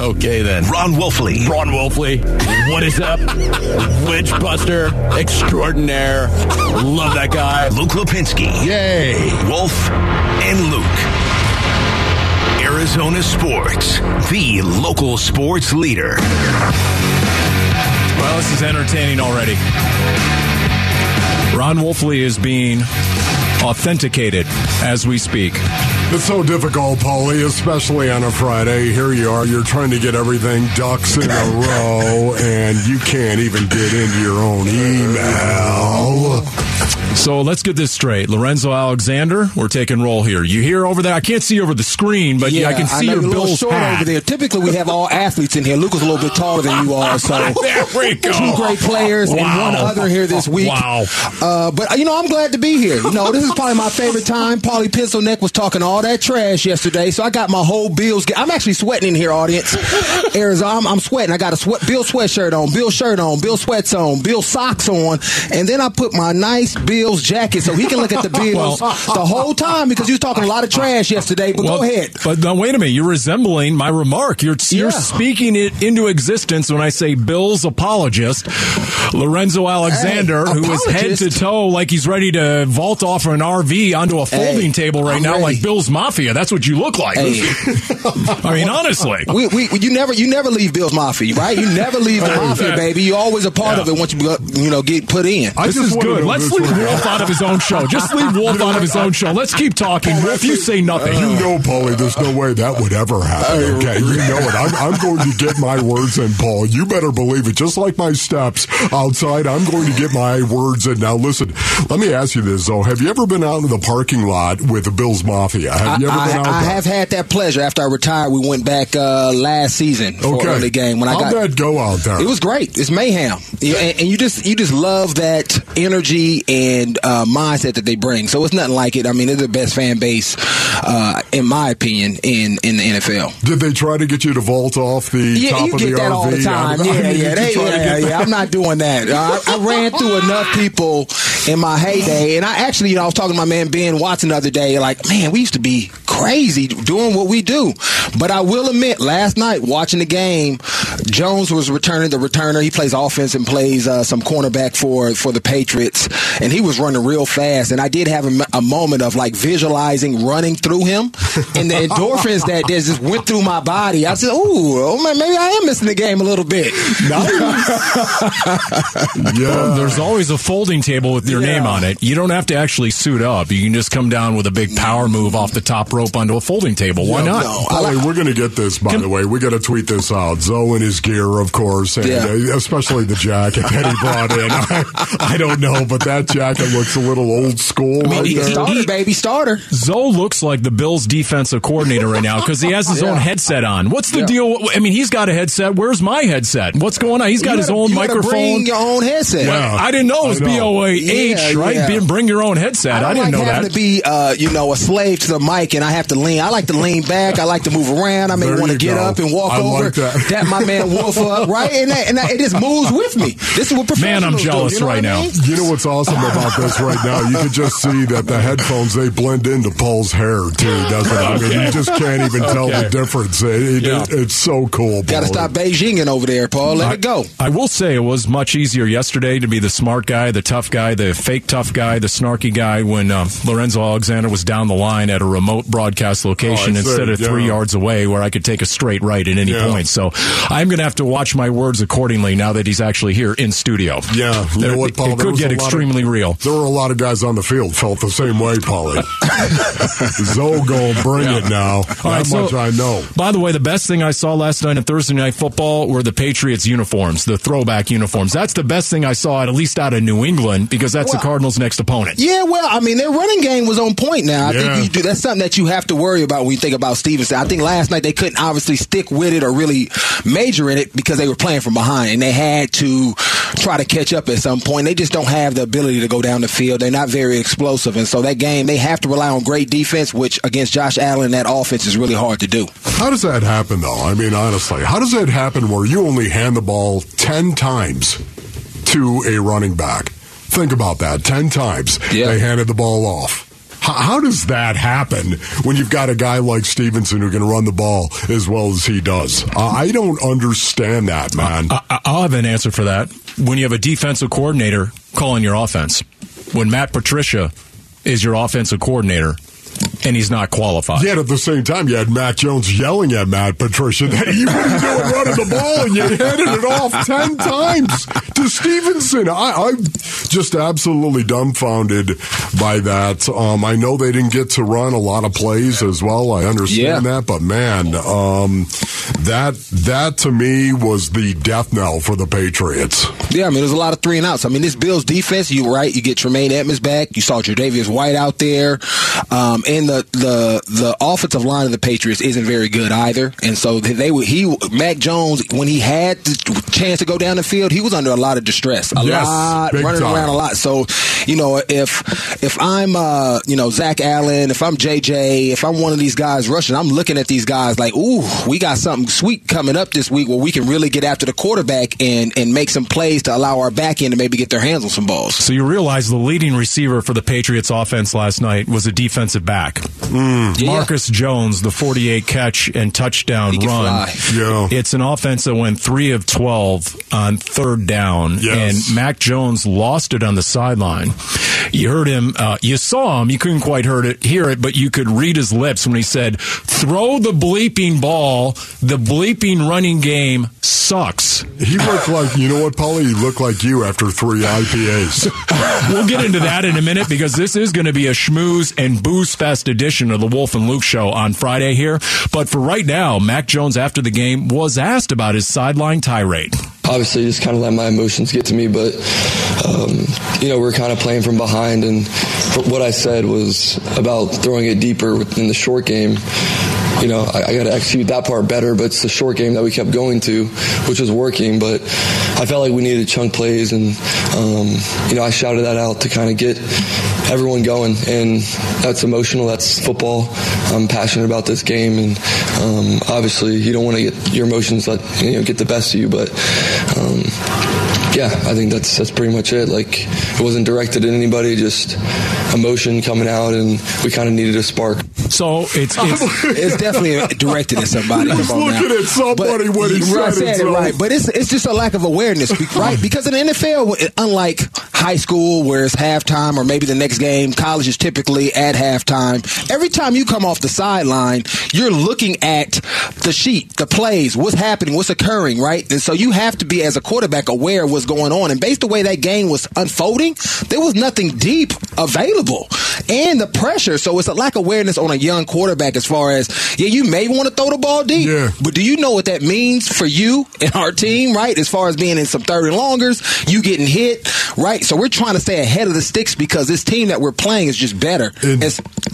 Okay, then. Ron Wolfley. Ron Wolfley. What is up? Witchbuster extraordinaire. Love that guy. Luke Lipinski. Yay. Wolf and Luke. Arizona Sports, the local sports leader. Well, this is entertaining already. Ron Wolfley is being authenticated as we speak. It's so difficult, Paulie, especially on a Friday. Here you are, you're trying to get everything ducks in a row, and you can't even get into your own email. So let's get this straight. Lorenzo Alexander, we're taking roll here. You hear over there? I can't see over the screen, but yeah, I can see know your Bills short hat. over there. Typically, we have all athletes in here. Luke is a little bit taller than you are, so There we go. two great players and one other here this week. Wow. Uh, but you know, I'm glad to be here. You know, this is probably my favorite time. Paulie Pencilneck was talking all that trash yesterday, so I got my whole Bills. I'm actually sweating in here, audience. Arizona, I'm, I'm sweating. I got a sweat Bill sweatshirt on, Bill shirt on, Bill sweats on, Bill socks on, and then I put my nice Bills jacket so he can look at the Bills the whole time because he was talking a lot of trash yesterday. But go ahead. But no, wait a minute. You're resembling my remark. You're you're Yeah. speaking it into existence when I say Bills apologist Lorenzo Alexander, Hey, who is head to toe like he's ready to vault off an RV onto a folding Hey, table right I'm now, ready. like Bills Mafia. That's what you look like. Hey. I mean, honestly. We, we, you never you never leave Bill's Mafia, right? You never leave the Mafia, baby. You're always a part Yeah. of it once you you know get put in. I This just is good. Let's this leave right Wolf now. out of his own show. Just leave Wolf out of his own show. Let's keep talking. Wolf, you say nothing. You know, Paulie, there's no way that would ever happen. Okay, you know it. I'm, I'm going to get my words in, Paul. You better believe it. Just like my steps outside, I'm going to get my words in. Now, listen. Let me ask you this though: Have you ever been out in the parking lot with the Bills Mafia? Have you ever I, been out I there? have had that pleasure. After I retired, we went back uh, last season for Okay. early game when I How'd got. that go out there? It was great. It's mayhem, and, and you just you just love that energy and uh, mindset that they bring. So it's nothing like it. I mean, they're the best fan base, uh, in my opinion, in in the NFL. Did they try to get you to vault off the Yeah, top you of get the that RV? all the time. I Yeah, mean, yeah, they, yeah, yeah. I'm not doing that. I, I ran through enough people in my heyday, and I actually, you know, I was talking to my man Ben Watson the other day. Like, man, we used to be crazy doing what we do. But I will admit, last night watching the game, Jones was returning the returner. He plays offense and plays uh, some cornerback for for the Patriots, and he was running real fast. And I did have a moment of like visualizing running through him, and the endorphins that just went through my body. I said, "Ooh, oh man, maybe I am missing the game a little bit." Yeah. There's always a folding table with your name on it. You don't have to actually suit up. You can just come down with a big power move off the top rope onto a folding table. Why not? No, I Paulie, like- we're going to get this, by the way. We got to tweet this out. Zoe in his gear, of course, and Yeah. uh, especially the jacket that he brought in. I, I don't know, but that jacket looks a little old school. right he- there. he- starter, baby, starter. Zoe looks like the Bills' defensive coordinator right now because he has his own headset on. What's the Yeah. deal? I mean, he's got a headset. Where's my headset? What's going on? He's got You his gotta- own you microphone. Bring your own headset. Yeah. I didn't know it was I. B O A H, Yeah, right? yeah. Be- Bring your own headset. I, don't didn't like know that. to be, uh, you know, a slave to the mic, and I have to lean. I like to lean back. I like to move around. I may want to get go. up and walk I over. like that. my man Wolf up, right? And, that, and that, it just moves with me. This is what Man, I'm professionals do, jealous you know right what I now. mean? You know what's awesome about this right now? You can just see that the headphones they blend into Paul's hair too, doesn't it? I mean, you just can't even tell Okay. the difference. It- it- Yeah. it's so cool. Got to stop Beijinging over there, Paul. Let I, it go. I will say it was much easier yesterday to be the smart guy, the tough guy, the fake tough guy, the snarky guy when uh, Lorenzo Alexander was down the line at a remote broadcast location Oh, I see. instead of three yards away where I could take a straight right at any Yeah. point. So I'm going to have to watch my words accordingly now that he's actually here in studio. Yeah, you There- know what, it- Paul? It could get a lot of- extremely real. There were a lot of guys on the field felt the same way, Paulie. Zoe gonna bring it now. All that right, so- much I know. By the way, the best thing I saw last night in Thursday Night Football were the Patriots uniforms, the throwback uniforms. That's the best thing I saw, at least out of New England, because that's Well- the Cardinals' next opponent. Yeah, well, I mean, their running game was on point now. I Yeah. think you do, that's something that you have to worry about when you think about Stevenson. I think last night they couldn't obviously stick with it or really major in it because they were playing from behind and they had to try to catch up at some point. They just don't have the ability to go down the field. They're not very explosive. And so that game, they have to rely on great defense, which against Josh Allen, that offense is really hard to do. How does that happen, though? I mean, honestly, how does that happen where you only hand the ball 10 times to a running back? Think about that. 10 times Yeah. they handed the ball off. How, how does that happen when you've got a guy like Stevenson who can run the ball as well as he does? Uh, I don't understand that, man. I, I'll have an answer for that. When you have a defensive coordinator calling your offense, when Matt Patricia is your offensive coordinator, and he's not qualified. Yet at the same time, you had Mac Jones yelling at Matt Patricia that he was doing running the ball, and you handed it off ten times to Stevenson. I, I'm just absolutely dumbfounded by that. Um, I know they didn't get to run a lot of plays as well. I understand Yeah. that, but man, um, that that to me was the death knell for the Patriots. Yeah, I mean, there's a lot of three and outs. I mean, this Bills defense, you right. You get Tremaine Edmunds back. You saw Tre'Davious White out there, um, and the the the offensive line of the Patriots isn't very good either. And so they, they were he Mac Jones when he had the chance to go down the field, he was under a lot of distress, a Yes, lot running time. around a lot. So, you know, if if I'm uh, you know Zach Allen, if I'm JJ, if I'm one of these guys rushing, I'm looking at these guys like, ooh, we got something sweet coming up this week where we can really get after the quarterback and and make some plays to allow our back end to maybe get their hands on some balls. So you realize the leading receiver for the Patriots offense last night was a defensive back. Mm. Yeah. Marcus Jones, the 48 catch and touchdown run. Yeah. It's an offense that went 3 of 12 on third down. Yes. And Mac Jones lost it on the sideline. You heard him, uh, you saw him, you couldn't quite heard it, hear it, but you could read his lips when he said, throw the bleeping ball. The bleeping running game sucks. He looked like you know what, Paulie? He looked like you after three IPAs. We'll get into that in a minute because this is going to be a schmooze and booze fest edition of the Wolf and Luke show on Friday here. But for right now, Mac Jones after the game was asked about his sideline tirade. Obviously just kind of let my emotions get to me but um, you know we're kind of playing from behind and what i said was about throwing it deeper in the short game. You know i, I got to execute that part better but it's the short game that we kept going to which was working but i felt like we needed chunk plays and um, you know i shouted that out to kind of get everyone going and that's emotional that's football. I'm passionate about this game and um, obviously you don't want to get your emotions let you know get the best of you but um, yeah i think that's that's pretty much it like it wasn't directed at anybody just emotion coming out and we kind of needed a spark So it's, it's It's definitely directed at somebody. He's Come now. looking at somebody But- when he right, said it, it right. But it's it's just a lack of awareness, right? Because in the NFL, unlike high school where it's halftime or maybe the next game, college is typically at halftime. Every time you come off the sideline, you're looking at the sheet, the plays, what's happening, what's occurring, right? And so you have to be as a quarterback aware of what's going on. And based the way that game was unfolding, there was nothing deep available, and the pressure. So it's a lack of awareness on a young quarterback as far as yeah, you may want to throw the ball deep, Yeah. but do you know what that means for you and our team, right? As far as being in some third and longers, you getting hit, right? So we're trying to stay ahead of the sticks because this team that we're playing is just better. And-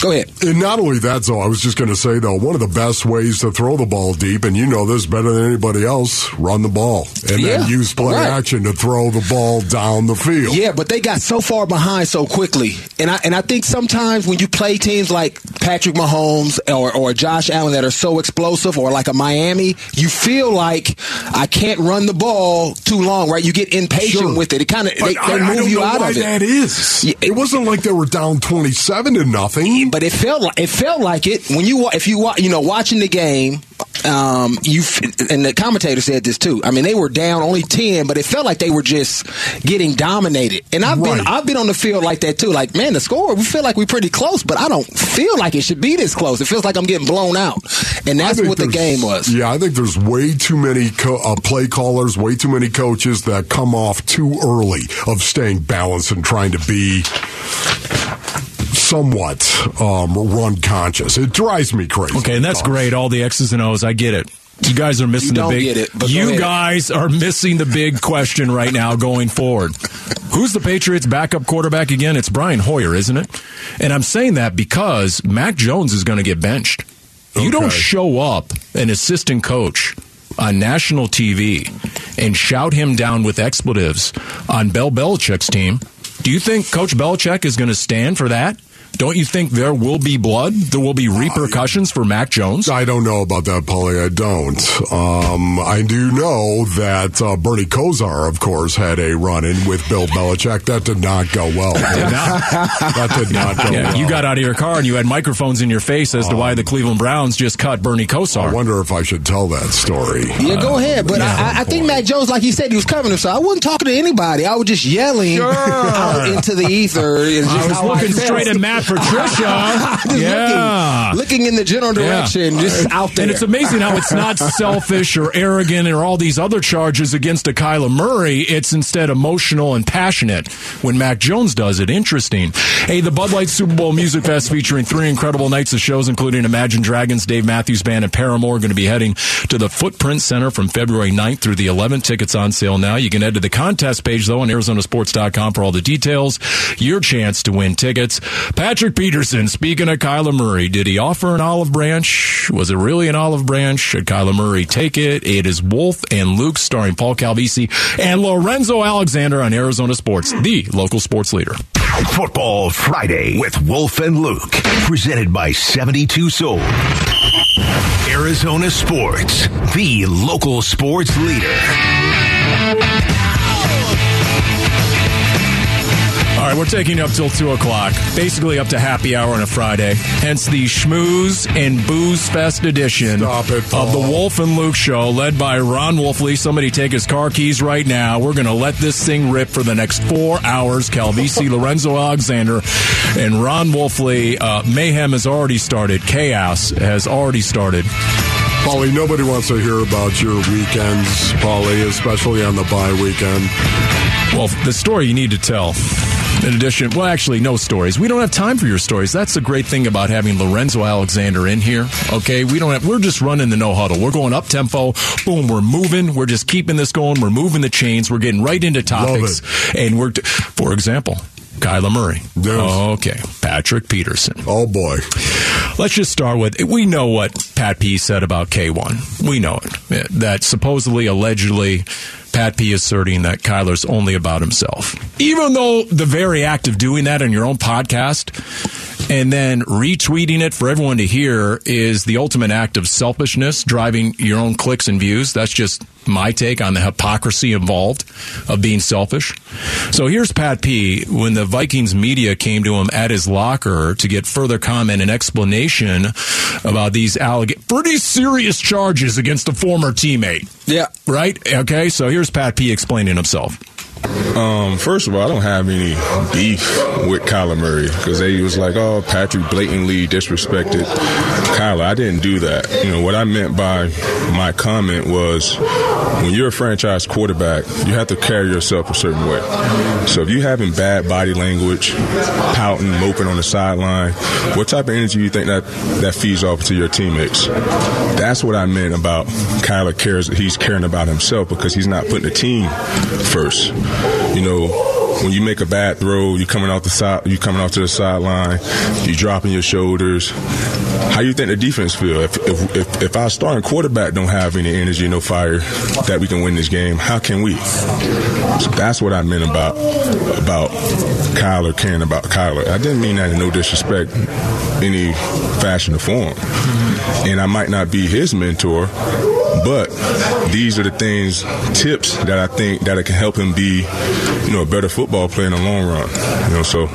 go ahead. And not only that, though, I was just going to say, though, one of the best ways to throw the ball deep, and you know this better than anybody else, run the ball. And Yeah, then use play right. action to throw the ball down the field. Yeah, but they got so far behind so quickly, and I and I think sometimes when you play teams like Patrick Mahomes or or Josh Allen that are so explosive, or like a Miami, you feel like I can't run the ball too long, right? You get impatient Sure. with it. It kind of they, I, they I move don't you know out why of it. that is. Yeah, it wasn't like they were down 27 to nothing. but it felt like it felt like it when you if you you know watching the game. Um, you and the commentator said this too. I mean, they were down only ten, but it felt like they were just getting dominated. And I've been I've been on the field like that too. Like, man, the score we feel like we're pretty close, but I don't feel like it should be this close. It feels like I'm getting blown out, and that's what the game was. Yeah, I think there's way too many co- uh, play callers, way too many coaches that come off too early of staying balanced and trying to be somewhat um, run conscious. It drives me crazy. Okay, and that's great. All the X's and O's. I get it. You guys are missing You the big. get it, but you guys are missing the big question right now going forward. Who's the Patriots' backup quarterback again? It's Brian Hoyer, isn't it? And I'm saying that because Mac Jones is going to get benched. You don't show up an assistant coach on national TV and shout him down with expletives on Bell Belichick's team. Do you think Coach Belichick is going to stand for that? Don't you think there will be blood? There will be repercussions for Mac Jones? I don't know about that, Paulie. I don't. Um, I do know that uh, Bernie Kosar, of course, had a run-in with Bill Belichick. That did not go well. that did not go Yeah, well. you got out of your car and you had microphones in your face as to why the Cleveland Browns just cut Bernie Kosar. I Kosar. wonder if I should tell that story. Yeah, go ahead. But yeah. I, I think Mac Jones, like he said, he was covering himself. I wasn't talking to anybody. I was just yelling out into the ether. And just I was how looking felt. straight at Matt Patricia. Just yeah. looking, looking in the general direction, just out there. And it's amazing how it's not selfish or arrogant or all these other charges against a Kyler Murray. It's instead emotional and passionate when Mac Jones does it. Interesting. Hey, the Bud Light Super Bowl Music Fest featuring three incredible nights of shows, including Imagine Dragons, Dave Matthews Band, and Paramore, going to be heading to the Footprint Center from February 9th through the 11th. Tickets on sale now. You can head to the contest page, though, on ArizonaSports.com for all the details. Your chance to win tickets. Patrick Peterson, speaking of Kyler Murray, did he offer an olive branch? Was it really an olive branch? Should Kyler Murray take it? It is Wolf and Luke starring Paul Calvisi and Lorenzo Alexander on Arizona Sports, the local sports leader. Football Friday with Wolf and Luke. Presented by 72 Sold. Arizona Sports, the local sports leader. All right, we're taking you up till 2 o'clock, basically up to happy hour on a Friday. Hence the Schmooze and Booze Fest edition it, of the Wolf and Luke Show, led by Ron Wolfley. Somebody take his car keys right now. We're going to let this thing rip for the next four hours. Calvisi, Lorenzo Alexander, and Ron Wolfley. Uh, mayhem has already started. Chaos has already started. Paulie, nobody wants to hear about your weekends, Paulie, especially on the bye weekend. Well, the story you need to tell. In addition, well, actually, no stories. We don't have time for your stories. That's the great thing about having Lorenzo Alexander in here. Okay, we don't have. We're just running the no huddle. We're going up tempo. Boom, we're moving. We're just keeping this going. We're moving the chains. We're getting right into topics. And we're, for example, Kyler Murray. Yes. Okay, Patrick Peterson. Oh boy. Let's just start with we know what Pat P said about K1. We know it. That supposedly, allegedly, Pat P asserting that Kyler's only about himself. Even though the very act of doing that on your own podcast and then retweeting it for everyone to hear is the ultimate act of selfishness, driving your own clicks and views. That's just my take on the hypocrisy involved of being selfish. So here's Pat P. When the Vikings media came to him at his locker to get further comment and explanation about these alleg- pretty serious charges against a former teammate. yeah. Right? Okay, so here's Pat P explaining himself. Um, first of all, I don't have any beef with Kyler Murray because they was like, oh, Patrick blatantly disrespected Kyler. I didn't do that. You know, what I meant by my comment was when you're a franchise quarterback, you have to carry yourself a certain way. So if you're having bad body language, pouting, moping on the sideline, what type of energy do you think that, that feeds off to your teammates? That's what I meant about Kyler cares. That he's caring about himself because he's not putting the team first. You know, when you make a bad throw, you're coming off the side, you coming off to the sideline, You're dropping your shoulders. How you think the defense feel? If if if, if our starting quarterback don't have any energy, no fire, that we can win this game, how can we? So that's what I meant about about Kyler caring about Kyler. I didn't mean that in no disrespect, any fashion or form. And I might not be his mentor, but these are the things, tips that I think that it can help him be, you know, a better football player in the long run. You know, so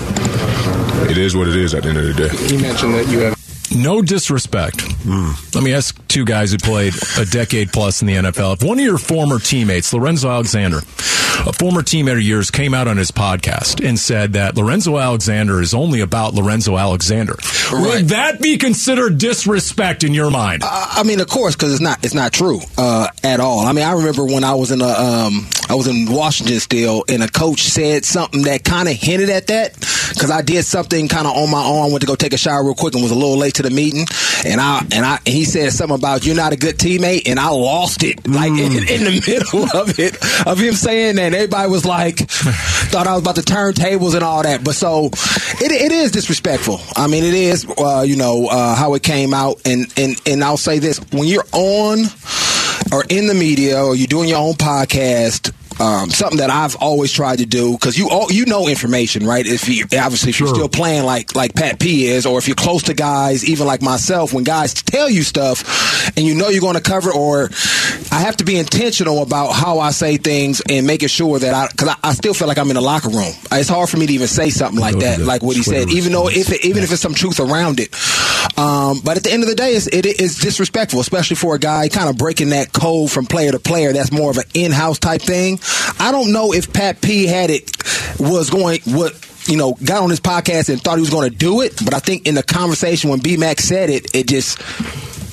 it is what it is at the end of the day. You mentioned that you have. No disrespect. Hmm. Let me ask two guys who played a decade plus in the NFL. If one of your former teammates, Lorenzo Alexander, a former teammate of yours, came out on his podcast and said that Lorenzo Alexander is only about Lorenzo Alexander, Right. would that be considered disrespect in your mind? I I mean, of course, because it's not it's not true uh, at all. I mean, I remember when I was in a um, I was in Washington still, and a coach said something that kind of hinted at that because I did something kind of on my own. I went to go take a shower real quick and was a little late to the meeting, and I and I and he said something about you're not a good teammate, and I lost it like in, in the middle of it of him saying that. And everybody was like, thought I was about to turn tables and all that. But so it, it is disrespectful. I mean, it is. Uh, you know uh, how it came out, and and and I'll say this: when you're on or in the media or you're doing your own podcast, um, something that I've always tried to do because you all, you know information, right? If you obviously if you're still playing like like Pat P is, or if you're close to guys, even like myself, when guys tell you stuff and you know you're going to cover, or I have to be intentional about how I say things and making sure that I because I, I still feel like I'm in the locker room. It's hard for me to even say something like that, like what he said, even though if it, even if it's some truth around it. Um, but at the end of the day, it's, it is disrespectful, especially for a guy kind of breaking that code from player to player. That's more of an in-house type thing. I don't know if Pat P had it was going what you know got on his podcast and thought he was going to do it, but I think in the conversation when B Mac said it, it just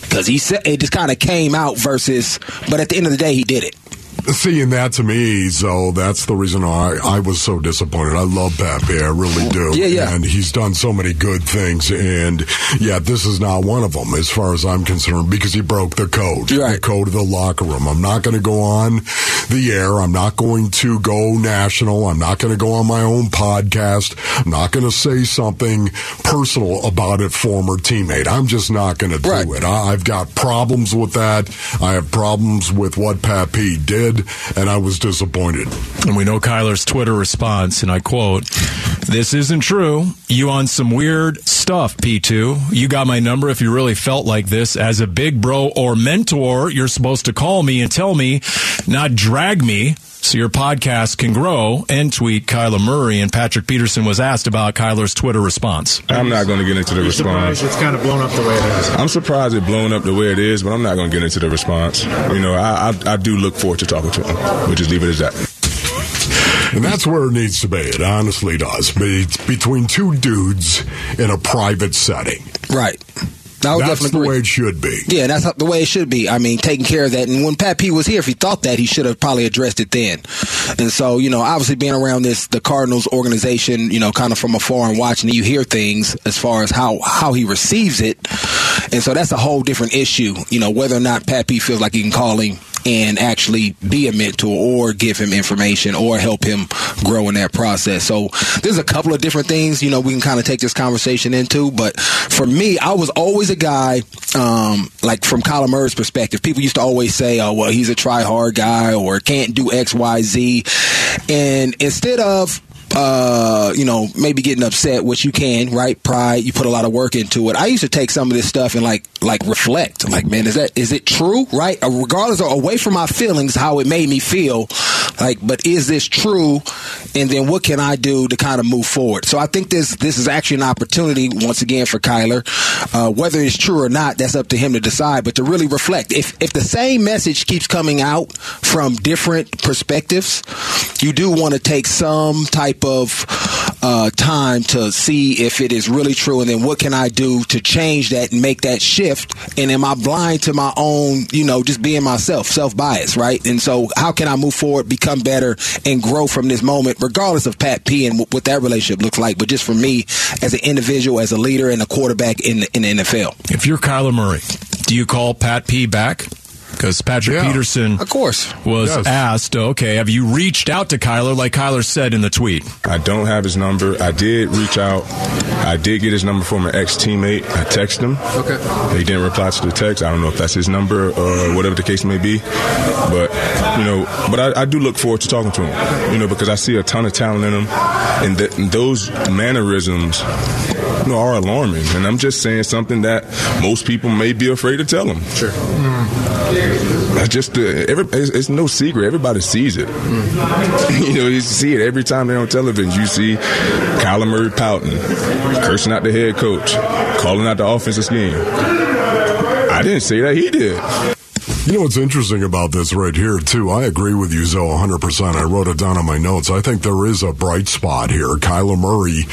because he said it just kind of came out versus. But at the end of the day, he did it. See, and that to me, so that's the reason I, I was so disappointed. I love Pepe, I really do. Yeah, yeah. And he's done so many good things, and yeah, this is not one of them as far as I'm concerned because he broke the code, You're the right. code of the locker room. I'm not going to go on the air. I'm not going to go national. I'm not going to go on my own podcast. I'm not going to say something personal about a former teammate. I'm just not going to do Right. it. I, I've got problems with that. I have problems with what Pat P did, and I was disappointed. And we know Kyler's Twitter response, and I quote, This isn't true. You on some weird stuff, P2. You got my number if you really felt like this. As a big bro or mentor, you're supposed to call me and tell me, not drag me. So your podcast can grow and tweet Kyler Murray. And Patrick Peterson was asked about Kyler's Twitter response. I'm not going to get into the response. it's kind of blown up the way it is. I'm surprised it blown up the way it is, but I'm not going to get into the response. You know, I, I I do look forward to talking to him. We'll just leave it as that. And that's where it needs to be. It honestly does. But it's between two dudes in a private setting. Right. I would That's definitely the way it should be. Yeah, that's how- the way it should be. I mean, taking care of that. And when Pat P was here, if he thought that, he should have probably addressed it then. And so, you know, obviously being around this, the Cardinals organization, you know, kind of from afar and watching, you hear things as far as how, how he receives it. And so that's a whole different issue, you know, whether or not Pat P feels like he can call him and actually be a mentor or give him information or help him grow in that process. So there's a couple of different things, you know, we can kind of take this conversation into. But for me, I was always a guy, um, like from Kyler Murray's perspective, people used to always say, oh, well, he's a try hard guy or can't do X, Y, Z. And instead of uh, you know, maybe getting upset, which you can, right? Pride, you put a lot of work into it. I used to take some of this stuff and like, like reflect, like, man, is that, is it true, right? Uh, Regardless of away from my feelings, how it made me feel, like, but is this true? And then what can I do to kind of move forward? So I think this, this is actually an opportunity once again for Kyler, uh, whether it's true or not, that's up to him to decide, but to really reflect. If, if the same message keeps coming out from different perspectives, you do want to take some type of uh, time to see if it is really true, and then what can I do to change that and make that shift? And am I blind to my own, you know, just being myself, self bias, right? And so, how can I move forward, become better, and grow from this moment, regardless of Pat P and what that relationship looks like? But just for me, as an individual, as a leader, and a quarterback in the, in the NFL, If you're Kyler Murray, do you call Pat P back? Because Patrick Yeah. Peterson of course. was Yes. asked, okay, have you reached out to Kyler like Kyler said in the tweet? I don't have his number. I did reach out. I did get his number from an ex teammate. I texted him. Okay. He didn't reply to the text. I don't know if that's his number or whatever the case may be. But, you know, but I, I do look forward to talking to him, you know, because I see a ton of talent in him. And, th- and those mannerisms, you know, are alarming. And I'm just saying something that most people may be afraid to tell them. Sure. That's just uh, every, it's, it's no secret. Everybody sees it. you know, you see it every time they're on television. You see Kyler Murray pouting, cursing out the head coach, calling out the offensive scheme. I didn't say that. He did. You know what's interesting about this right here, too? I agree with you, Zoe, 100%. I wrote it down on my notes. I think there is a bright spot here. Kyler Murray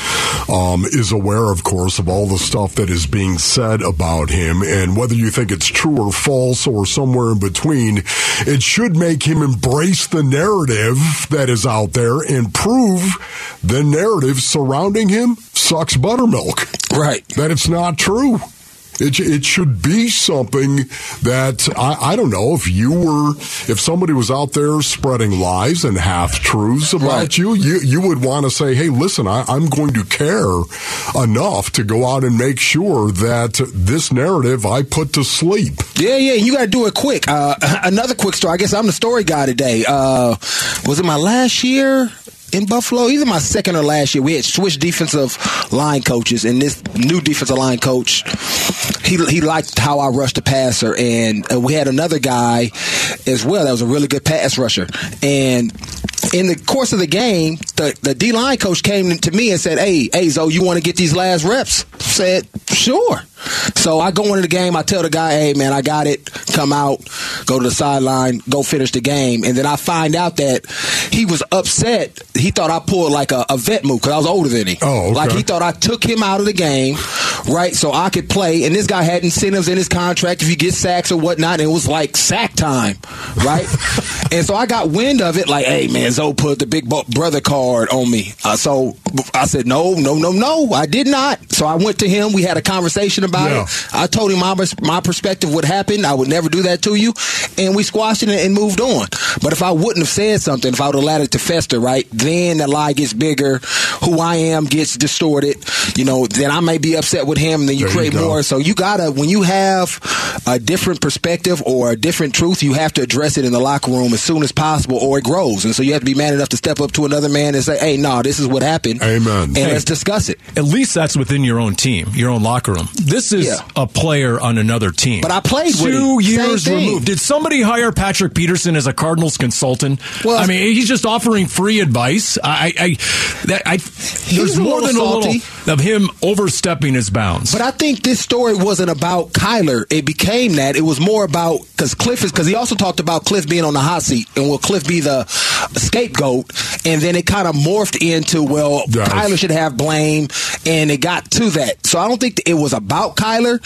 um, is aware, of course, of all the stuff that is being said about him. And whether you think it's true or false or somewhere in between, it should make him embrace the narrative that is out there and prove the narrative surrounding him sucks buttermilk. Right. That it's not true. It, it should be something that I, I don't know if you were if somebody was out there spreading lies and half truths about Right. you, you you would want to say, hey, listen, I, I'm going to care enough to go out and make sure that this narrative I put to sleep. Yeah, yeah, you got to do it quick. Uh, another quick story. I guess I'm the story guy today. Uh, was it my last year in Buffalo? Either my second or last year. We had switched defensive line coaches, and this new defensive line coach, he he liked how I rushed the passer, and uh, we had another guy as well that was a really good pass rusher, and. In the course of the game, the, the D line coach came to me and said, Hey, hey, Zo, you want to get these last reps? Said, Sure. So I go into the game. I tell the guy, "Hey, man, I got it. Come out, go to the sideline, go finish the game." And then I find out that he was upset. He thought I pulled like a, a vet move because I was older than he. Oh, okay. like he thought I took him out of the game, right? So I could play. And this guy had incentives in his contract if you get sacks or whatnot. And it was like sack time, right? and so I got wind of it. Like, hey, man, Zoe put the big brother card on me. Uh, so I said, no, no, no, no, I did not. So I went to him. We had a conversation about Yeah. it. I told him my my perspective would happen. I would never do that to you, and we squashed it and moved on. But if I wouldn't have said something, if I would have allowed it to fester, right, then the lie gets bigger. Who I am gets distorted. You know, then I may be upset with him, and then you There create go. more. So you gotta when you have a different perspective or a different truth, you have to address it in the locker room as soon as possible, or it grows. And so you have to be man enough to step up to another man and say, "Hey, no, this is what happened." Amen. And Hey. let's discuss it. At least that's within your own team, your own locker room. This is Yeah. a player on another team. But I played with two years removed. Did somebody hire Patrick Peterson as a Cardinals consultant? Well- I mean, he's just offering free advice. I, I, that, I there's more than salty. a little of him overstepping his bounds. But I think this story wasn't about Kyler. It became that. It was more about because Cliff is because he also talked about Cliff being on the hot seat and will Cliff be the scapegoat? And then it kind of morphed into well, Yes. Kyler should have blame, and it got to that. So I don't think it was about Kyler.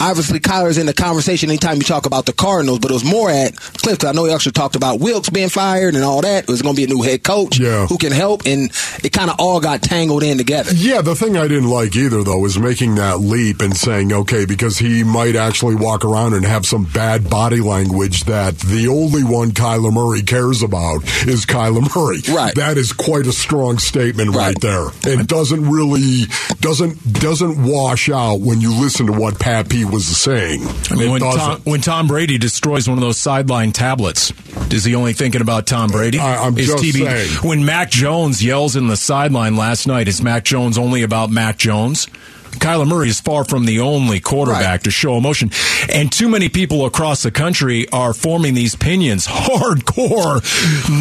Obviously, Kyler's in the conversation anytime you talk about the Cardinals, but it was more at Cliff. I know he actually talked about Wilks being fired and all that. It was going to be a new head coach Yeah. who can help, and it kind of all got tangled in together. Yeah, the thing I didn't like either, though, is making that leap and saying, okay, because he might actually walk around and have some bad body language that the only one Kyler Murray cares about is Kyler Murray. Right. That is quite a strong statement right, Right. there. It doesn't really doesn't doesn't wash out when you listen to what Pat P was saying. I mean, when. Tom, when Tom Brady destroys one of those sideline tablets, is he only thinking about Tom Brady? I- I'm Is just saying. When Mac Jones yells in the sideline last night, is Mac Jones only about Mac Jones? Kyler Murray is far from the only quarterback Right. to show emotion. And too many people across the country are forming these opinions, hardcore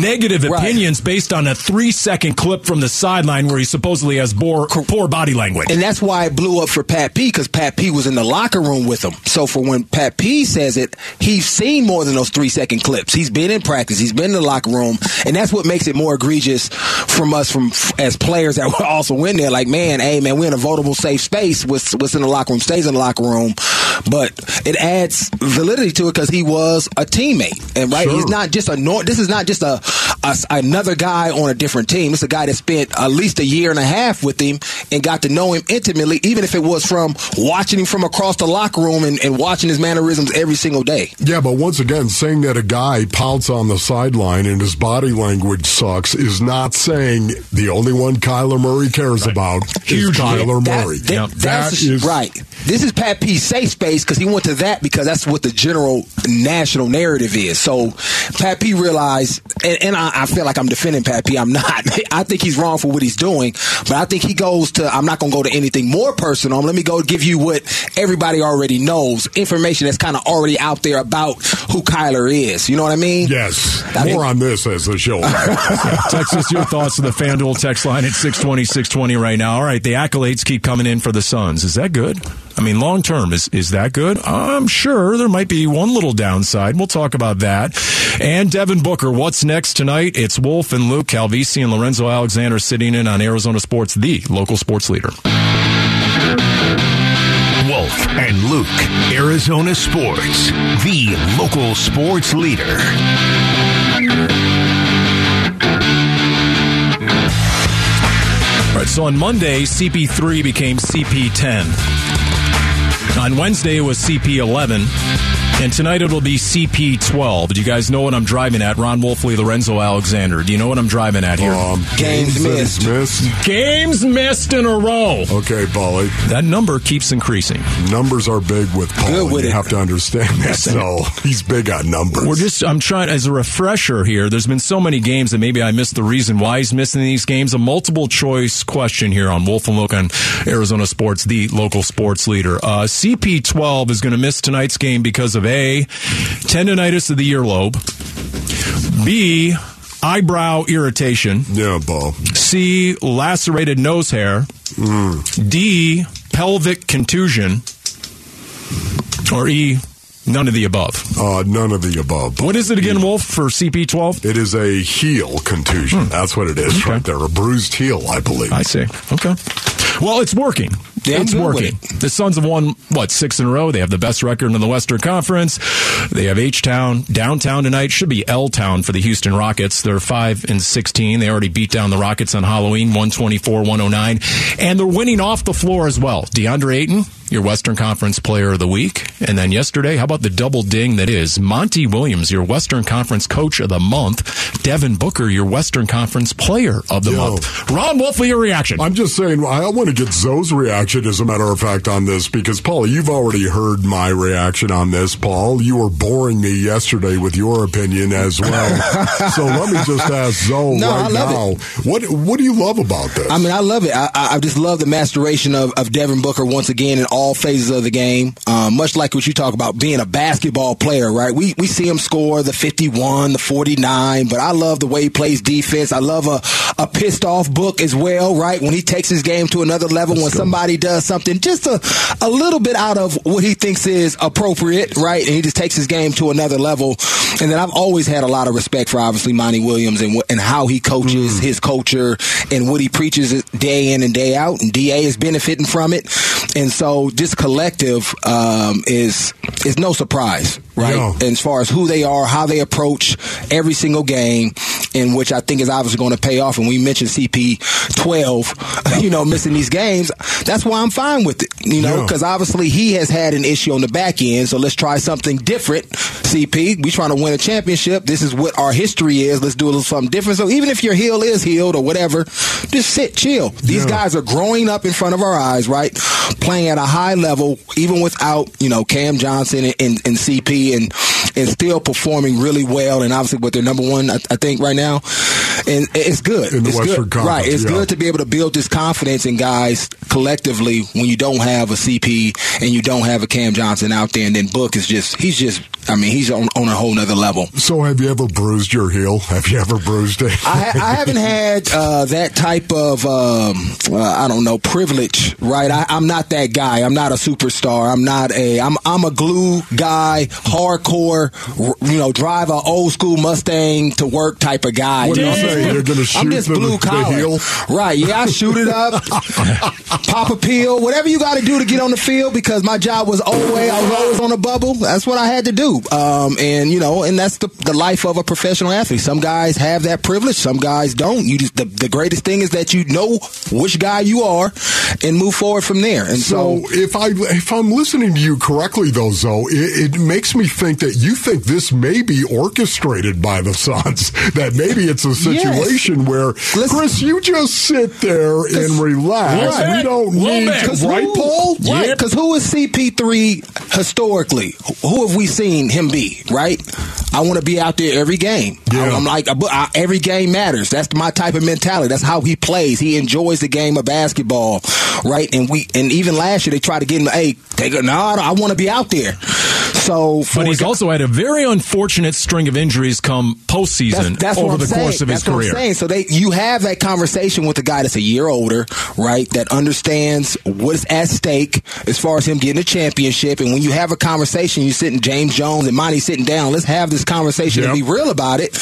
negative Right. opinions based on a three second clip from the sideline where he supposedly has poor, poor body language. And that's why it blew up for Pat P because Pat P was in the locker room with him. So for when Pat P says it, he's seen more than those three second clips. He's been in practice. He's been in the locker room, and that's what makes it more egregious from us from as players that were also in there. Like, man, hey, man, we're in a votable safe space. What's what's in the locker room stays in the locker room, but it adds validity to it because he was a teammate, and right, Sure. he's not just a nor- this is not just a, a another guy on a different team. It's a guy that spent at least a year and a half with him and got to know him intimately, even if it was from watching him from across the locker room and, and watching his mannerisms every single day. Yeah, but once again, saying that a guy pouts on the sideline and his body language sucks is not saying the only one Kyler Murray cares about is Huge Kyler That- Murray. that- Yep. That's That the- is- right. This is Pat P's safe space because he went to that because that's what the general national narrative is. So Pat P realized, and, and I, I feel like I'm defending Pat P. I'm not. I think he's wrong for what he's doing, but I think he goes to. I'm not going to go to anything more personal. Let me go give you what everybody already knows, information that's kind of already out there about who Kyler is. You know what I mean? Yes. I think- More on this as the show. Text us your thoughts to the FanDuel text line at 620, 620 right now. All right, the accolades keep coming in for the Suns. Is that good? I mean, long term, is, is that good? I'm sure there might be one little downside. We'll talk about that. And Devin Booker, what's next tonight? It's Wolf and Luke Calvisi and Lorenzo Alexander sitting in on Arizona Sports, the local sports leader. Wolf and Luke, Arizona Sports, the local sports leader. So on Monday, CP3 became CP10. On Wednesday, it was CP11. And tonight it'll be CP12. Do you guys know what I'm driving at? Ron Wolfley, Lorenzo Alexander. Do you know what I'm driving at here? Um, Games that he's missed. Games missed in a row. Okay, Paulie. That number keeps increasing. Numbers are big with Paul. Good and you it. have to understand that. So he's big on numbers. We're just, I'm trying, as a refresher here, there's been so many games that maybe I missed the reason why he's missing these games. A multiple choice question here on Wolf and Luke on Arizona Sports, the local sports leader. Uh, CP12 is going to miss tonight's game because of A, tendonitis of the earlobe, B, eyebrow irritation, yeah, Paul. C, lacerated nose hair, D, pelvic contusion, or E, none of the above. Uh, none of the above. What is it again, Wolf, for CP12? It is a heel contusion. That's what it is Hmm. Okay. right there. A bruised heel, I believe. I see. Okay. Well, it's working. Yeah, it's working. The Suns have won what six in a row. They have the best record in the Western Conference. They have H Town downtown tonight. Should be L Town for the Houston Rockets. They're five and sixteen. They already beat down the Rockets on Halloween, 124-109. and they're winning off the floor as well. DeAndre Ayton, your Western Conference Player of the Week, and then yesterday, how about the double ding that is Monty Williams, your Western Conference Coach of the Month, Devin Booker, your Western Conference Player of the Yo. Month. Ron Wolfley, your reaction. I'm just saying, I want to get Zoe's reaction, as a matter of fact, on this because, Paul, you've already heard my reaction on this, Paul. You were boring me yesterday with your opinion as well. so let me just ask Zoe No, I right love now what what do you love about this? I mean, I love it. I, I I just love the masturation of, of Devin Booker once again in all phases of the game. Um, much like what you talk about being a basketball player, right? We we see him score the 51, the 49, but I love the way he plays defense. I love a, a pissed off book as well, right? When he takes his game to another level, when somebody does something just a, a little bit out of what he thinks is appropriate, right? And he just takes his game to another level. And then I've always had a lot of respect for obviously Monty Williams and and how he coaches his culture and what he preaches day in and day out. And Da is benefiting from it. And so this collective um, is is no surprise, right? As far as who they are, how they approach every single game, in which I think is obviously going to pay off. And we mentioned CP twelve, you know, missing these games. That's why I'm fine with it, you know, because obviously he has had an issue on the back end. So let's try something different. CP, we trying to win a championship. This is what our history is. Let's do a little something different. So even if your heel is healed or whatever, just sit, chill. These guys are growing up in front of our eyes, right? Playing at a high level, even without you know Cam Johnson and, and, and CP, and and still performing really well. And obviously, with their number one, I, I think right now, and it's good. In the it's Western good. Conference, right? It's yeah. good to be able to build this confidence in guys collectively when you don't have a CP and you don't have a Cam Johnson out there, and then Book is just he's just I mean he's on on a whole nother level. so have you ever bruised your heel? Have you ever bruised it? I, I haven't had uh, that type of um, uh, I don't know privilege, right? I, I'm not that guy. I'm not a superstar. I'm not a. I'm I'm a glue guy, hardcore. r- You know, drive a old school Mustang to work type of guy. What do know you what I'm say? saying? You're gonna I'm just blue the collar, heel? right? Yeah, I shoot it up, pop a pill, whatever you got to do to get on the field. Because my job was always I was always on a bubble. That's what I had to do. Um, and you know, and that's the the life of a professional athlete. Some guys have that privilege. Some guys don't. You just the, the greatest thing is that you know which guy you are and move forward from there. And so, So if I if I'm listening to you correctly, though, Zoe, it, it makes me think that you think this may be orchestrated by the Suns. That maybe it's a situation where Chris, you just sit there and relax. Little We don't need to, right, who- Paul? Right, Yep. because who is CP3 historically? Who have we seen him be? Right, I want to be out there every game. Yeah. I'm like, every game matters. That's my type of mentality. That's how he plays. He enjoys the game of basketball, right? And we, and even last year they tried to get him. Hey, take a no. I want to be out there. So, for But he's also had a very unfortunate string of injuries come postseason that's, that's over what the saying. course of his that's What career. I'm saying. So they, you have that conversation with a guy that's a year older, right? That understands what's at stake as far as him getting a championship. And when you have a conversation, you sitting James Jones and Monty sitting down. Let's have this conversation Yep. and be real about it.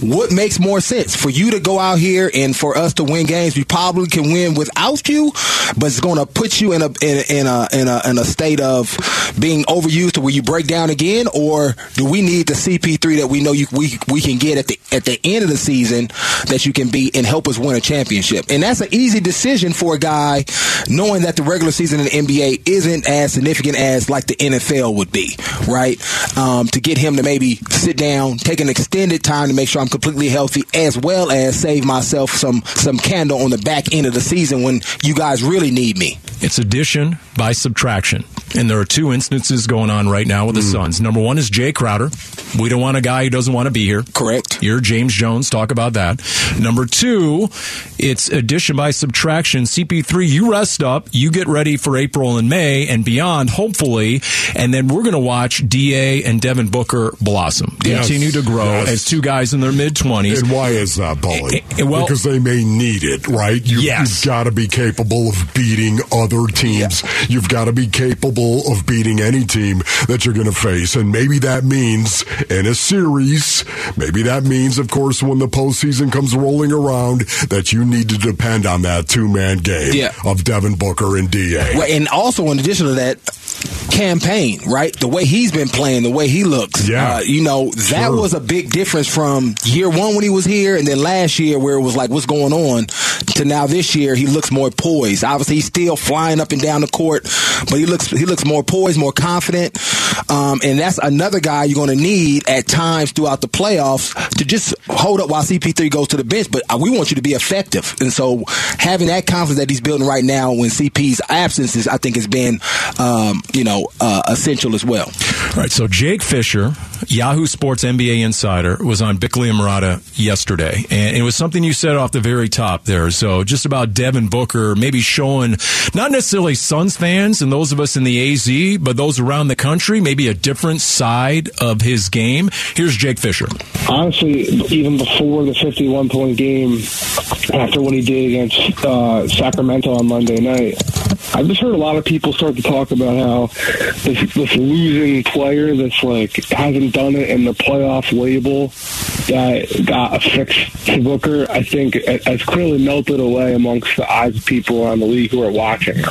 What makes more sense for you to go out here and for us to win games? We probably can win without you, but it's going to put you in a in, in a in a in a state of being overused to where you break break down again, or do we need the CP3 that we know you, we we can get at the at the end of the season that you can beat and help us win a championship? And that's an easy decision for a guy knowing that the regular season in the NBA isn't as significant as like the NFL would be, right? Um, to get him to maybe sit down, take an extended time to make sure I'm completely healthy, as well as save myself some some candle on the back end of the season when you guys really need me. It's addition by subtraction. And there are two instances going on right now with the Suns. Number one is Jae Crowder. We don't want a guy who doesn't want to be here. Correct. You're James Jones. Talk about that. Number two, it's addition by subtraction. CP3, you rest up. You get ready for April and May and beyond, hopefully. And then we're going to watch DA and Devin Booker blossom, Yes. continue to grow Yes. as two guys in their mid 20s. And why is that, Bully? Eh, eh, well- because they may need it, right? You, Yes. You've got to be capable of beating other teams. You've got to be capable of beating any team that you're going to face. And maybe that means in a series, maybe that means, of course, when the postseason comes rolling around, that you need to depend on that two man game Yeah. of Devin Booker and DA. Right, and also in addition to that, Cam Payne, right? The way he's been playing, the way he looks. Yeah. Uh, you know, that Sure. was a big difference from year one when he was here and then last year where it was like, what's going on? To now this year, he looks more poised. Obviously, he's still flying up and down the court, but he looks he looks more poised, more confident. Um, and that's another guy you're going to need at times throughout the playoffs to just hold up while CP3 goes to the bench. But uh, we want you to be effective. And so having that confidence that he's building right now when CP's absence is, I think, has been, um, you know, uh, essential as well. All right, so Jake Fisher, Yahoo Sports NBA insider, was on Bickley and Marotta yesterday, and it was something you said off the very top there. So just about Devin Booker, maybe showing not necessarily Suns fans and those of us in the AZ, but those around the country, maybe a different side of his game. Here's Jake Fisher. honestly, even before the 51 point game, after what he did against uh, Sacramento on Monday night, I've just heard a lot of people start to talk about how this, this losing player that's like hasn't done it in the playoff label that got affixed to Booker, I think has clearly melted away amongst the eyes of people around the league who are watching him.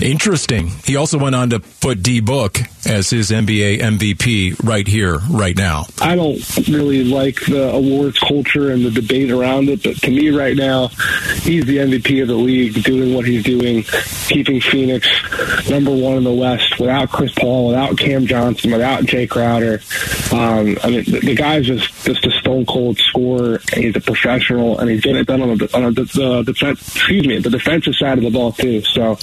Interesting. He also went on to put D Book as his NBA MVP right here, right now. I don't really like the awards culture and the debate around it, but to me right now, he's the MVP of the league, doing what he's doing, keeping Phoenix number one in the West without Chris Paul, without Cam Johnson, without Jae Crowder. Um, I mean, the, the guy's just just a stone cold scorer. He's a professional, and he's getting it done on the on the, the defense. Excuse me, the defensive side of the ball too. So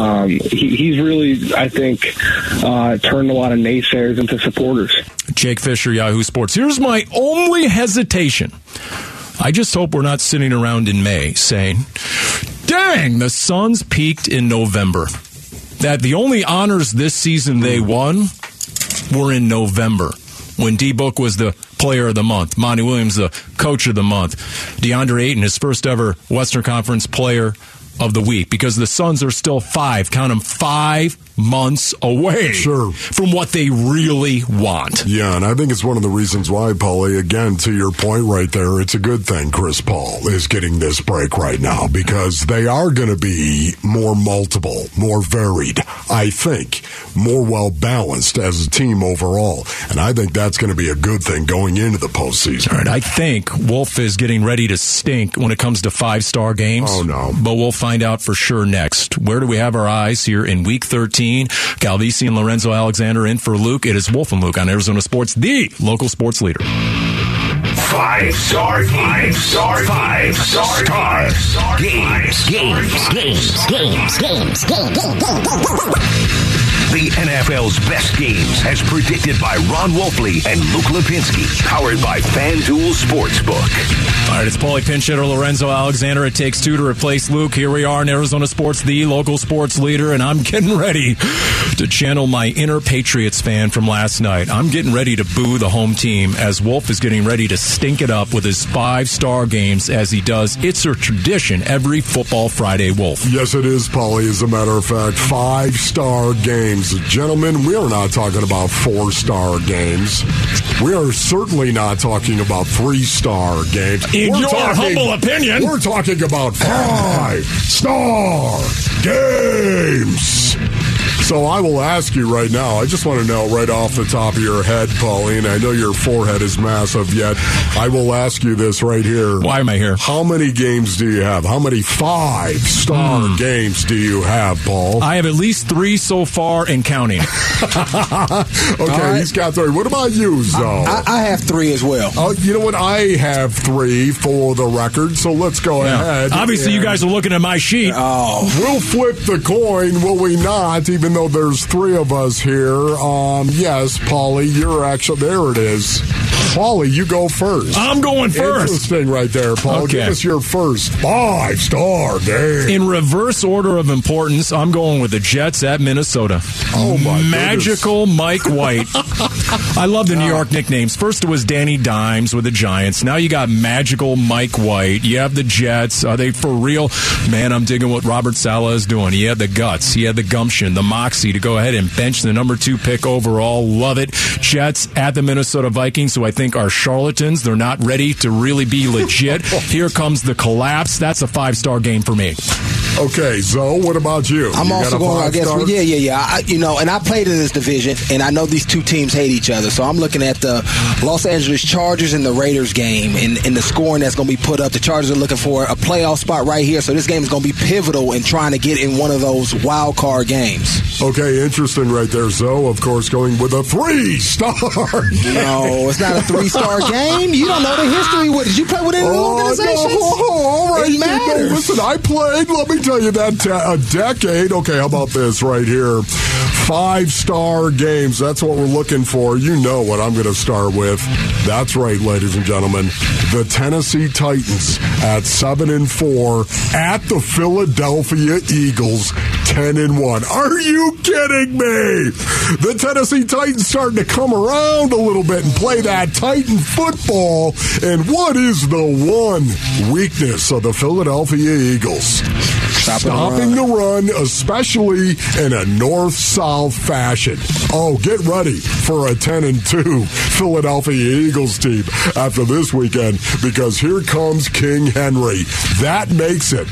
um, he, he's really, I think, uh, Uh, turned a lot of naysayers into supporters. Jake Fisher, Yahoo Sports. Here's my only hesitation. I just hope we're not sitting around in May saying, dang, the Suns peaked in November. That the only honors this season they won were in November when D Book was the player of the month, Monty Williams the coach of the month, DeAndre Ayton his first ever Western Conference player of the week because the Suns are still five, count them five months away Sure. from what they really want. Yeah, and I think it's one of the reasons why, Paulie, again, to your point right there, it's a good thing Chris Paul is getting this break right now because they are going to be more multiple, more varied, I think, more well balanced as a team overall. And I think that's going to be a good thing going into the postseason. All right, I think Wolf is getting ready to stink when it comes to five star games. Oh, no. But we'll find out for sure next. Where do we have our eyes here in week 13? Calvisi and Lorenzo Alexander in for Luke. It is Wolf and Luke on Arizona Sports, the local sports leader. Five star five star five star games. Games, games, games, games, games. The NFL's best games, as predicted by Ron Wolfley and Luke Lapinski, powered by FanDuel Sportsbook. All right, it's Paulie Pinchetter, Lorenzo Alexander. It takes two to replace Luke. Here we are in Arizona Sports, the local sports leader, and I'm getting ready to channel my inner Patriots fan from last night. I'm getting ready to boo the home team as Wolf is getting ready to stink it up with his five star games as he does. It's a tradition every football Friday, Wolf. Yes, it is, Paulie. As a matter of fact, five star games. Gentlemen, we are not talking about four star games. We are certainly not talking about three star games. In We're your humble opinion. We're talking about five star games. So I will ask you right now. I just want to know right off the top of your head, Pauline. I know your forehead is massive, yet I will ask you this right here. Why am I here? How many games do you have? How many five star hmm. games do you have, Paul? I have at least three so far and counting. okay, he's got three. What about you, Zoe? I, I have three as well. Oh, you know what? I have three for the record, so let's go ahead. Obviously, you guys are looking at my sheet. Oh, We'll flip the coin, will we not? Even though there's three of us here. Um, yes, Paulie, you're actually there. It is. Paulie. you go first. I'm going first. Interesting, right there, Paul. Okay. Give us your first five star game. In reverse order of importance, I'm going with the Jets at Minnesota. Oh, my Magical Mike White. I love the New York nicknames. First it was Danny Dimes with the Giants. Now you got Magical Mike White. You have the Jets. Are they for real? Man, I'm digging what Robert Saleh is doing. He had the guts. He had the gumption, the moxie to go ahead and bench the number two pick overall. Love it. Jets at the Minnesota Vikings, who I think are charlatans. They're not ready to really be legit. Here comes the collapse. That's a five star game for me. Okay, Zoe, what about you? I'm You also going. I guess. five-star? Well, yeah, yeah, yeah. I, you know, and I played in this division, and I know these two teams hate each other. So I'm looking at the Los Angeles Chargers and the Raiders game, and, and the scoring that's going to be put up. The Chargers are looking for a playoff spot right here, so this game is going to be pivotal in trying to get in one of those wild card games. Okay, interesting right there, Zoe. Of course, going with a three star. No, it's not a three star game. You don't know the history. What did you play with any Oh, organizations? no. All right, It listen, I played, let me tell you that, te- a decade. Okay, how about this right here? Five star games. That's what we're looking for. You know what I'm going to start with. That's right, ladies and gentlemen. The Tennessee Titans at 7 and 4 at the Philadelphia Eagles 10 and 1. Are you kidding me? The Tennessee Titans starting to come around a little bit and play that Titan football. And what is the one weakness of the Philadelphia Eagles? Stopping the run, especially in a north south fashion. Oh, get ready for a 10 and 2 Philadelphia Eagles team after this weekend because here comes King Henry. That makes it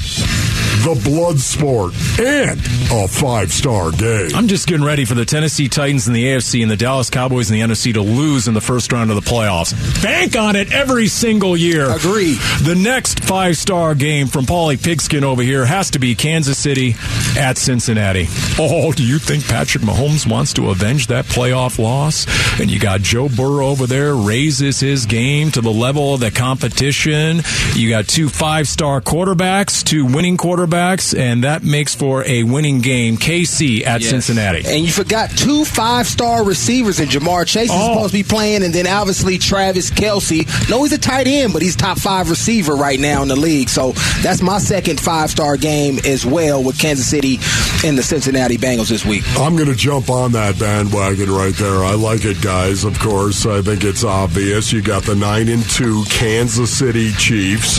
the blood sport and a five star game. I'm just getting ready for the Tennessee Titans in the AFC and the Dallas Cowboys in the NFC to lose in the first round of the playoffs. Bank on it every single year. Agree. The next five star game from Paulie Pigskin over here has to be Kansas City at Cincinnati. Oh, do you think Patrick Mahomes wants to avenge that playoff loss? And you got Joe Burrow over there raises his game to the level of the competition. You got two five star quarterbacks, two winning quarterbacks, and that makes for a winning game. KC at Cincinnati. And you forgot two five star receivers, and Ja'Marr Chase is Oh. supposed to be playing, and then obviously Travis Kelce. No, he's a tight end, but he's top five receiver right now in the league. So that's my second five star game as well with Kansas City and the Cincinnati Bengals this week. I'm going to jump on that bandwagon right there. I like it, guys. Of course, I think it's obvious. You got the nine and two Kansas City Chiefs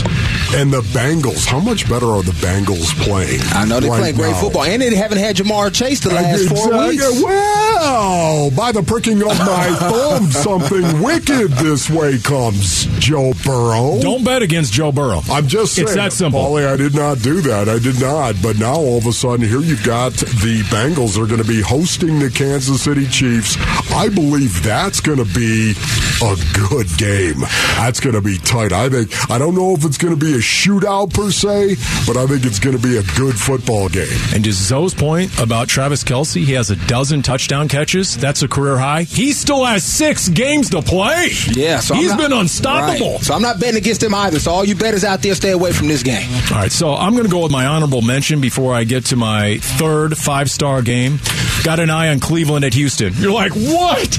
and the Bengals. How much better are the Bengals playing? I know they're right playing great now? football, and they haven't had Ja'Marr Chase the last four weeks. Well, by the pricking of my thumb, something wicked this way comes, Joe Burrow. Don't bet against Joe Burrow. I'm just saying. It's that simple. Paulie, I did not do that. I did not. But now all of a sudden, here you've got the Bengals are going to be hosting the Kansas City Chiefs. I believe that's going to be a good game. That's going to be tight. I think. I don't know if it's going to be a shootout per se, but I think it's going to be a good football game. And to Zoe's point about Travis Kelce, he has a dozen touchdown catches. That's a career high. He still has six games to play. Yeah, so I'm he's not- been unstoppable. Right. So I'm not betting against him either. So all you betters out there, stay away from this game. All right, so I'm going to go with my honorable mention before I get to my third five star game. Got an eye on Cleveland at Houston. You're like, what?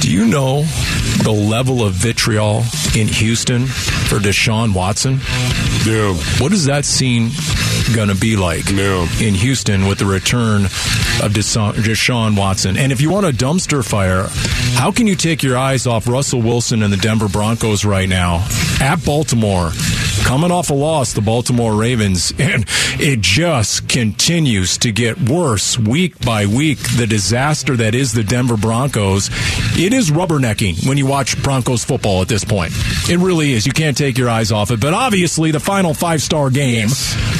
Do you know the level of vitriol in Houston for Deshaun Watson? Yeah. What is that scene going to be like in Houston with the return of Desha- Deshaun Watson? And if you want a dumpster fire, how can you take your eyes off Russell Wilson and the Denver Broncos right now at Baltimore? Coming off a loss, the Baltimore Ravens, and it just continues to get worse week by week. The disaster that is the Denver Broncos, it is rubbernecking when you watch Broncos football at this point. It really is. You can't take your eyes off it. But obviously, the final five star game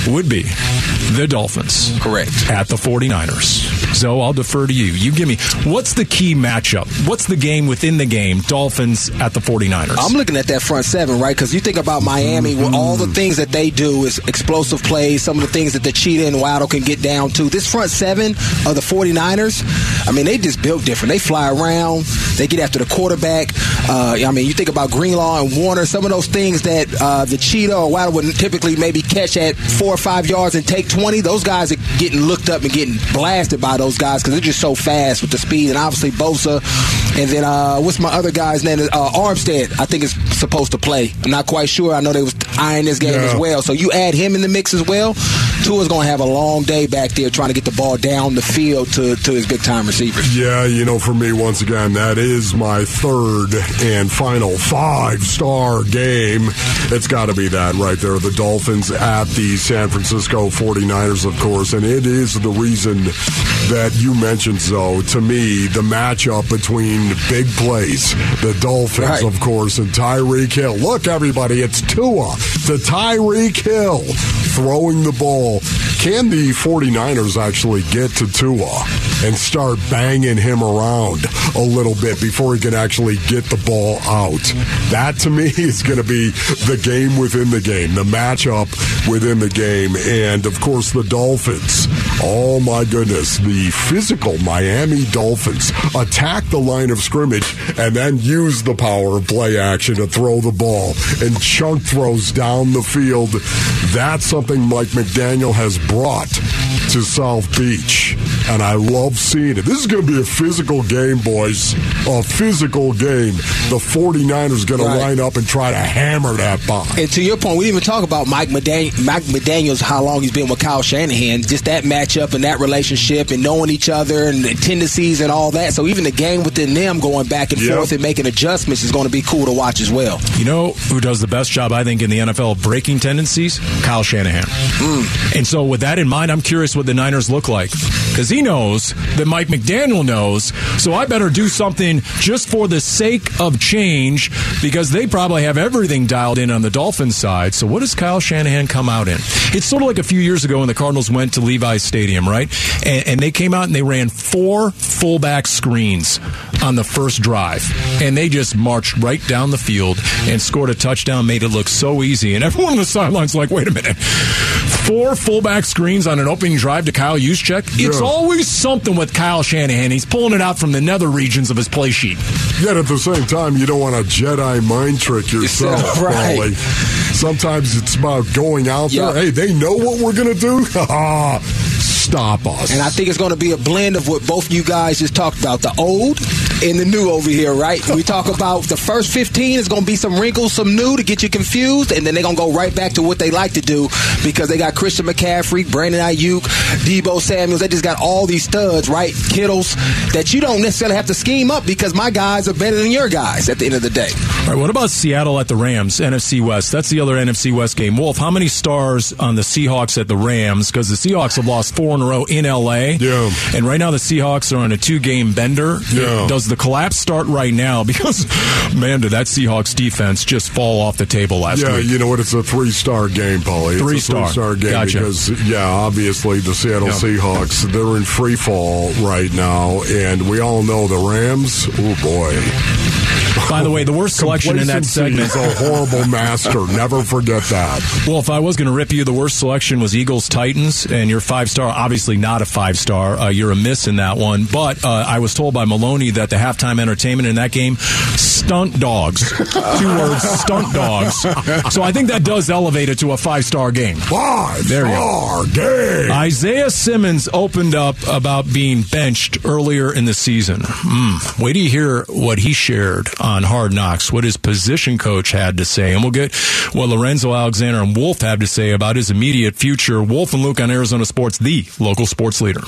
would be the Dolphins Correct. at the 49ers. So I'll defer to you. You give me what's the key matchup? What's the game within the game? Dolphins at the 49ers. I'm looking at that front seven, right? Because you think about Miami, with all the things that they do is explosive plays, some of the things that the Cheetah and Waddle can get down to. This front seven of the 49ers, I mean, they just built different. They fly around, they get after the quarterback. Uh, I mean, you think about Greenlaw and Warner, some of those things that uh, the Cheetah or Waddle would typically maybe catch at four or five yards and take 20. Those guys are getting looked up and getting blasted by those guys because they're just so fast with the speed. And obviously, Bosa. And then, uh, what's my other guy's name? Uh, Armstead, I think, is supposed to play. I'm not quite sure. I know they was eyeing this game Yeah. as well. So you add him in the mix as well. Tua's going to have a long day back there trying to get the ball down the field to, to his big time receivers. Yeah, you know, for me, once again, that is my third and final five star game. It's got to be that right there. The Dolphins at the San Francisco 49ers, of course. And it is the reason that you mentioned, Zoe, to me, the matchup between big plays, the Dolphins, Right. of course, and Tyreek Hill. Look, everybody, it's Tua to Tyreek Hill throwing the ball. Can the 49ers actually get to Tua and start banging him around a little bit before he can actually get the ball out? That to me is going to be the game within the game, the matchup within the game. And of course, the Dolphins. Oh my goodness, the physical Miami Dolphins attack the line of scrimmage and then use the power of play action to throw the ball and chunk throws down the field. That's something Mike McDaniel has brought to South Beach. And I love seeing it. This is going to be a physical game, boys. A physical game. The 49ers going Right. to line up and try to hammer that bomb. And to your point, we didn't even talk about Mike, McDan- Mike McDaniels, how long he's been with Kyle Shanahan, just that matchup and that relationship and knowing each other and the tendencies and all that. So even the game within them going back and Yep. forth and making adjustments is going to be cool to watch as well. You know who does the best job, I think, in the NFL of breaking tendencies? Kyle Shanahan. Mm. And so, with that in mind, I'm curious what the Niners look like because he knows that Mike McDaniel knows. So I better do something just for the sake of change because they probably have everything dialed in on the Dolphins side. So, what does Kyle Shanahan come out in? It's sort of like a few years ago when the Cardinals went to Levi's Stadium, right? And, and they came out and they ran four fullback screens on the first drive, and they just marched right down the field and scored a touchdown, made it look so easy. And everyone on the sidelines like, wait a minute, four fullback screens on an opening drive to Kyle Juszczyk? It's always something with Kyle Shanahan. He's pulling it out from the nether regions of his play sheet. Yet at the same time, you don't want to Jedi mind trick yourself, Right. Paulie. Sometimes it's about going out Yeah. there. Hey, they know what we're going to do. Stop us. And I think it's going to be a blend of what both you guys just talked about the old and the new over here, right? We talk about the first 15 is going to be some wrinkles, some new to get you confused, and then they're going to go right back to what they like to do because they got Christian McCaffrey, Brandon Aiyuk, Deebo Samuels. They just got all these studs, right? Kittles that you don't necessarily have to scheme up because my guys are better than your guys at the end of the day. All right, what about Seattle at the Rams, NFC West? That's the other NFC West game. Wolf, how many stars on the Seahawks at the Rams? Because the Seahawks have lost four in a row in LA. Yeah. And right now the Seahawks are on a two game bender. Yeah. Does the collapse start right now? Because, man, did that Seahawks defense just fall off the table last yeah, week? Yeah, you know what? It's a three-star game, Paulie. It's Three star. three-star game Gotcha. because, yeah, obviously the Seattle Yeah. Seahawks they're in free fall right now, and we all know the Rams. Oh boy! By the way, the worst selection in that segment. is a horrible master. Never forget that. Well, if I was going to rip you, the worst selection was Eagles Titans, and your five star, obviously not a five star. Uh, you're a miss in that one. But uh, I was told by Maloney that the halftime entertainment in that game, stunt dogs. Two words, stunt dogs. So I think that does elevate it to a five star game. Five there star game. Isaiah Simmons opened up about being benched earlier in the season. Mm. Wait till you hear what he shared on Hard Knocks, what his position coach had to say, and we'll get what Lorenzo Alexander and Wolf have to say about his immediate future. Wolf and Luke on Arizona Sports, the local sports leader.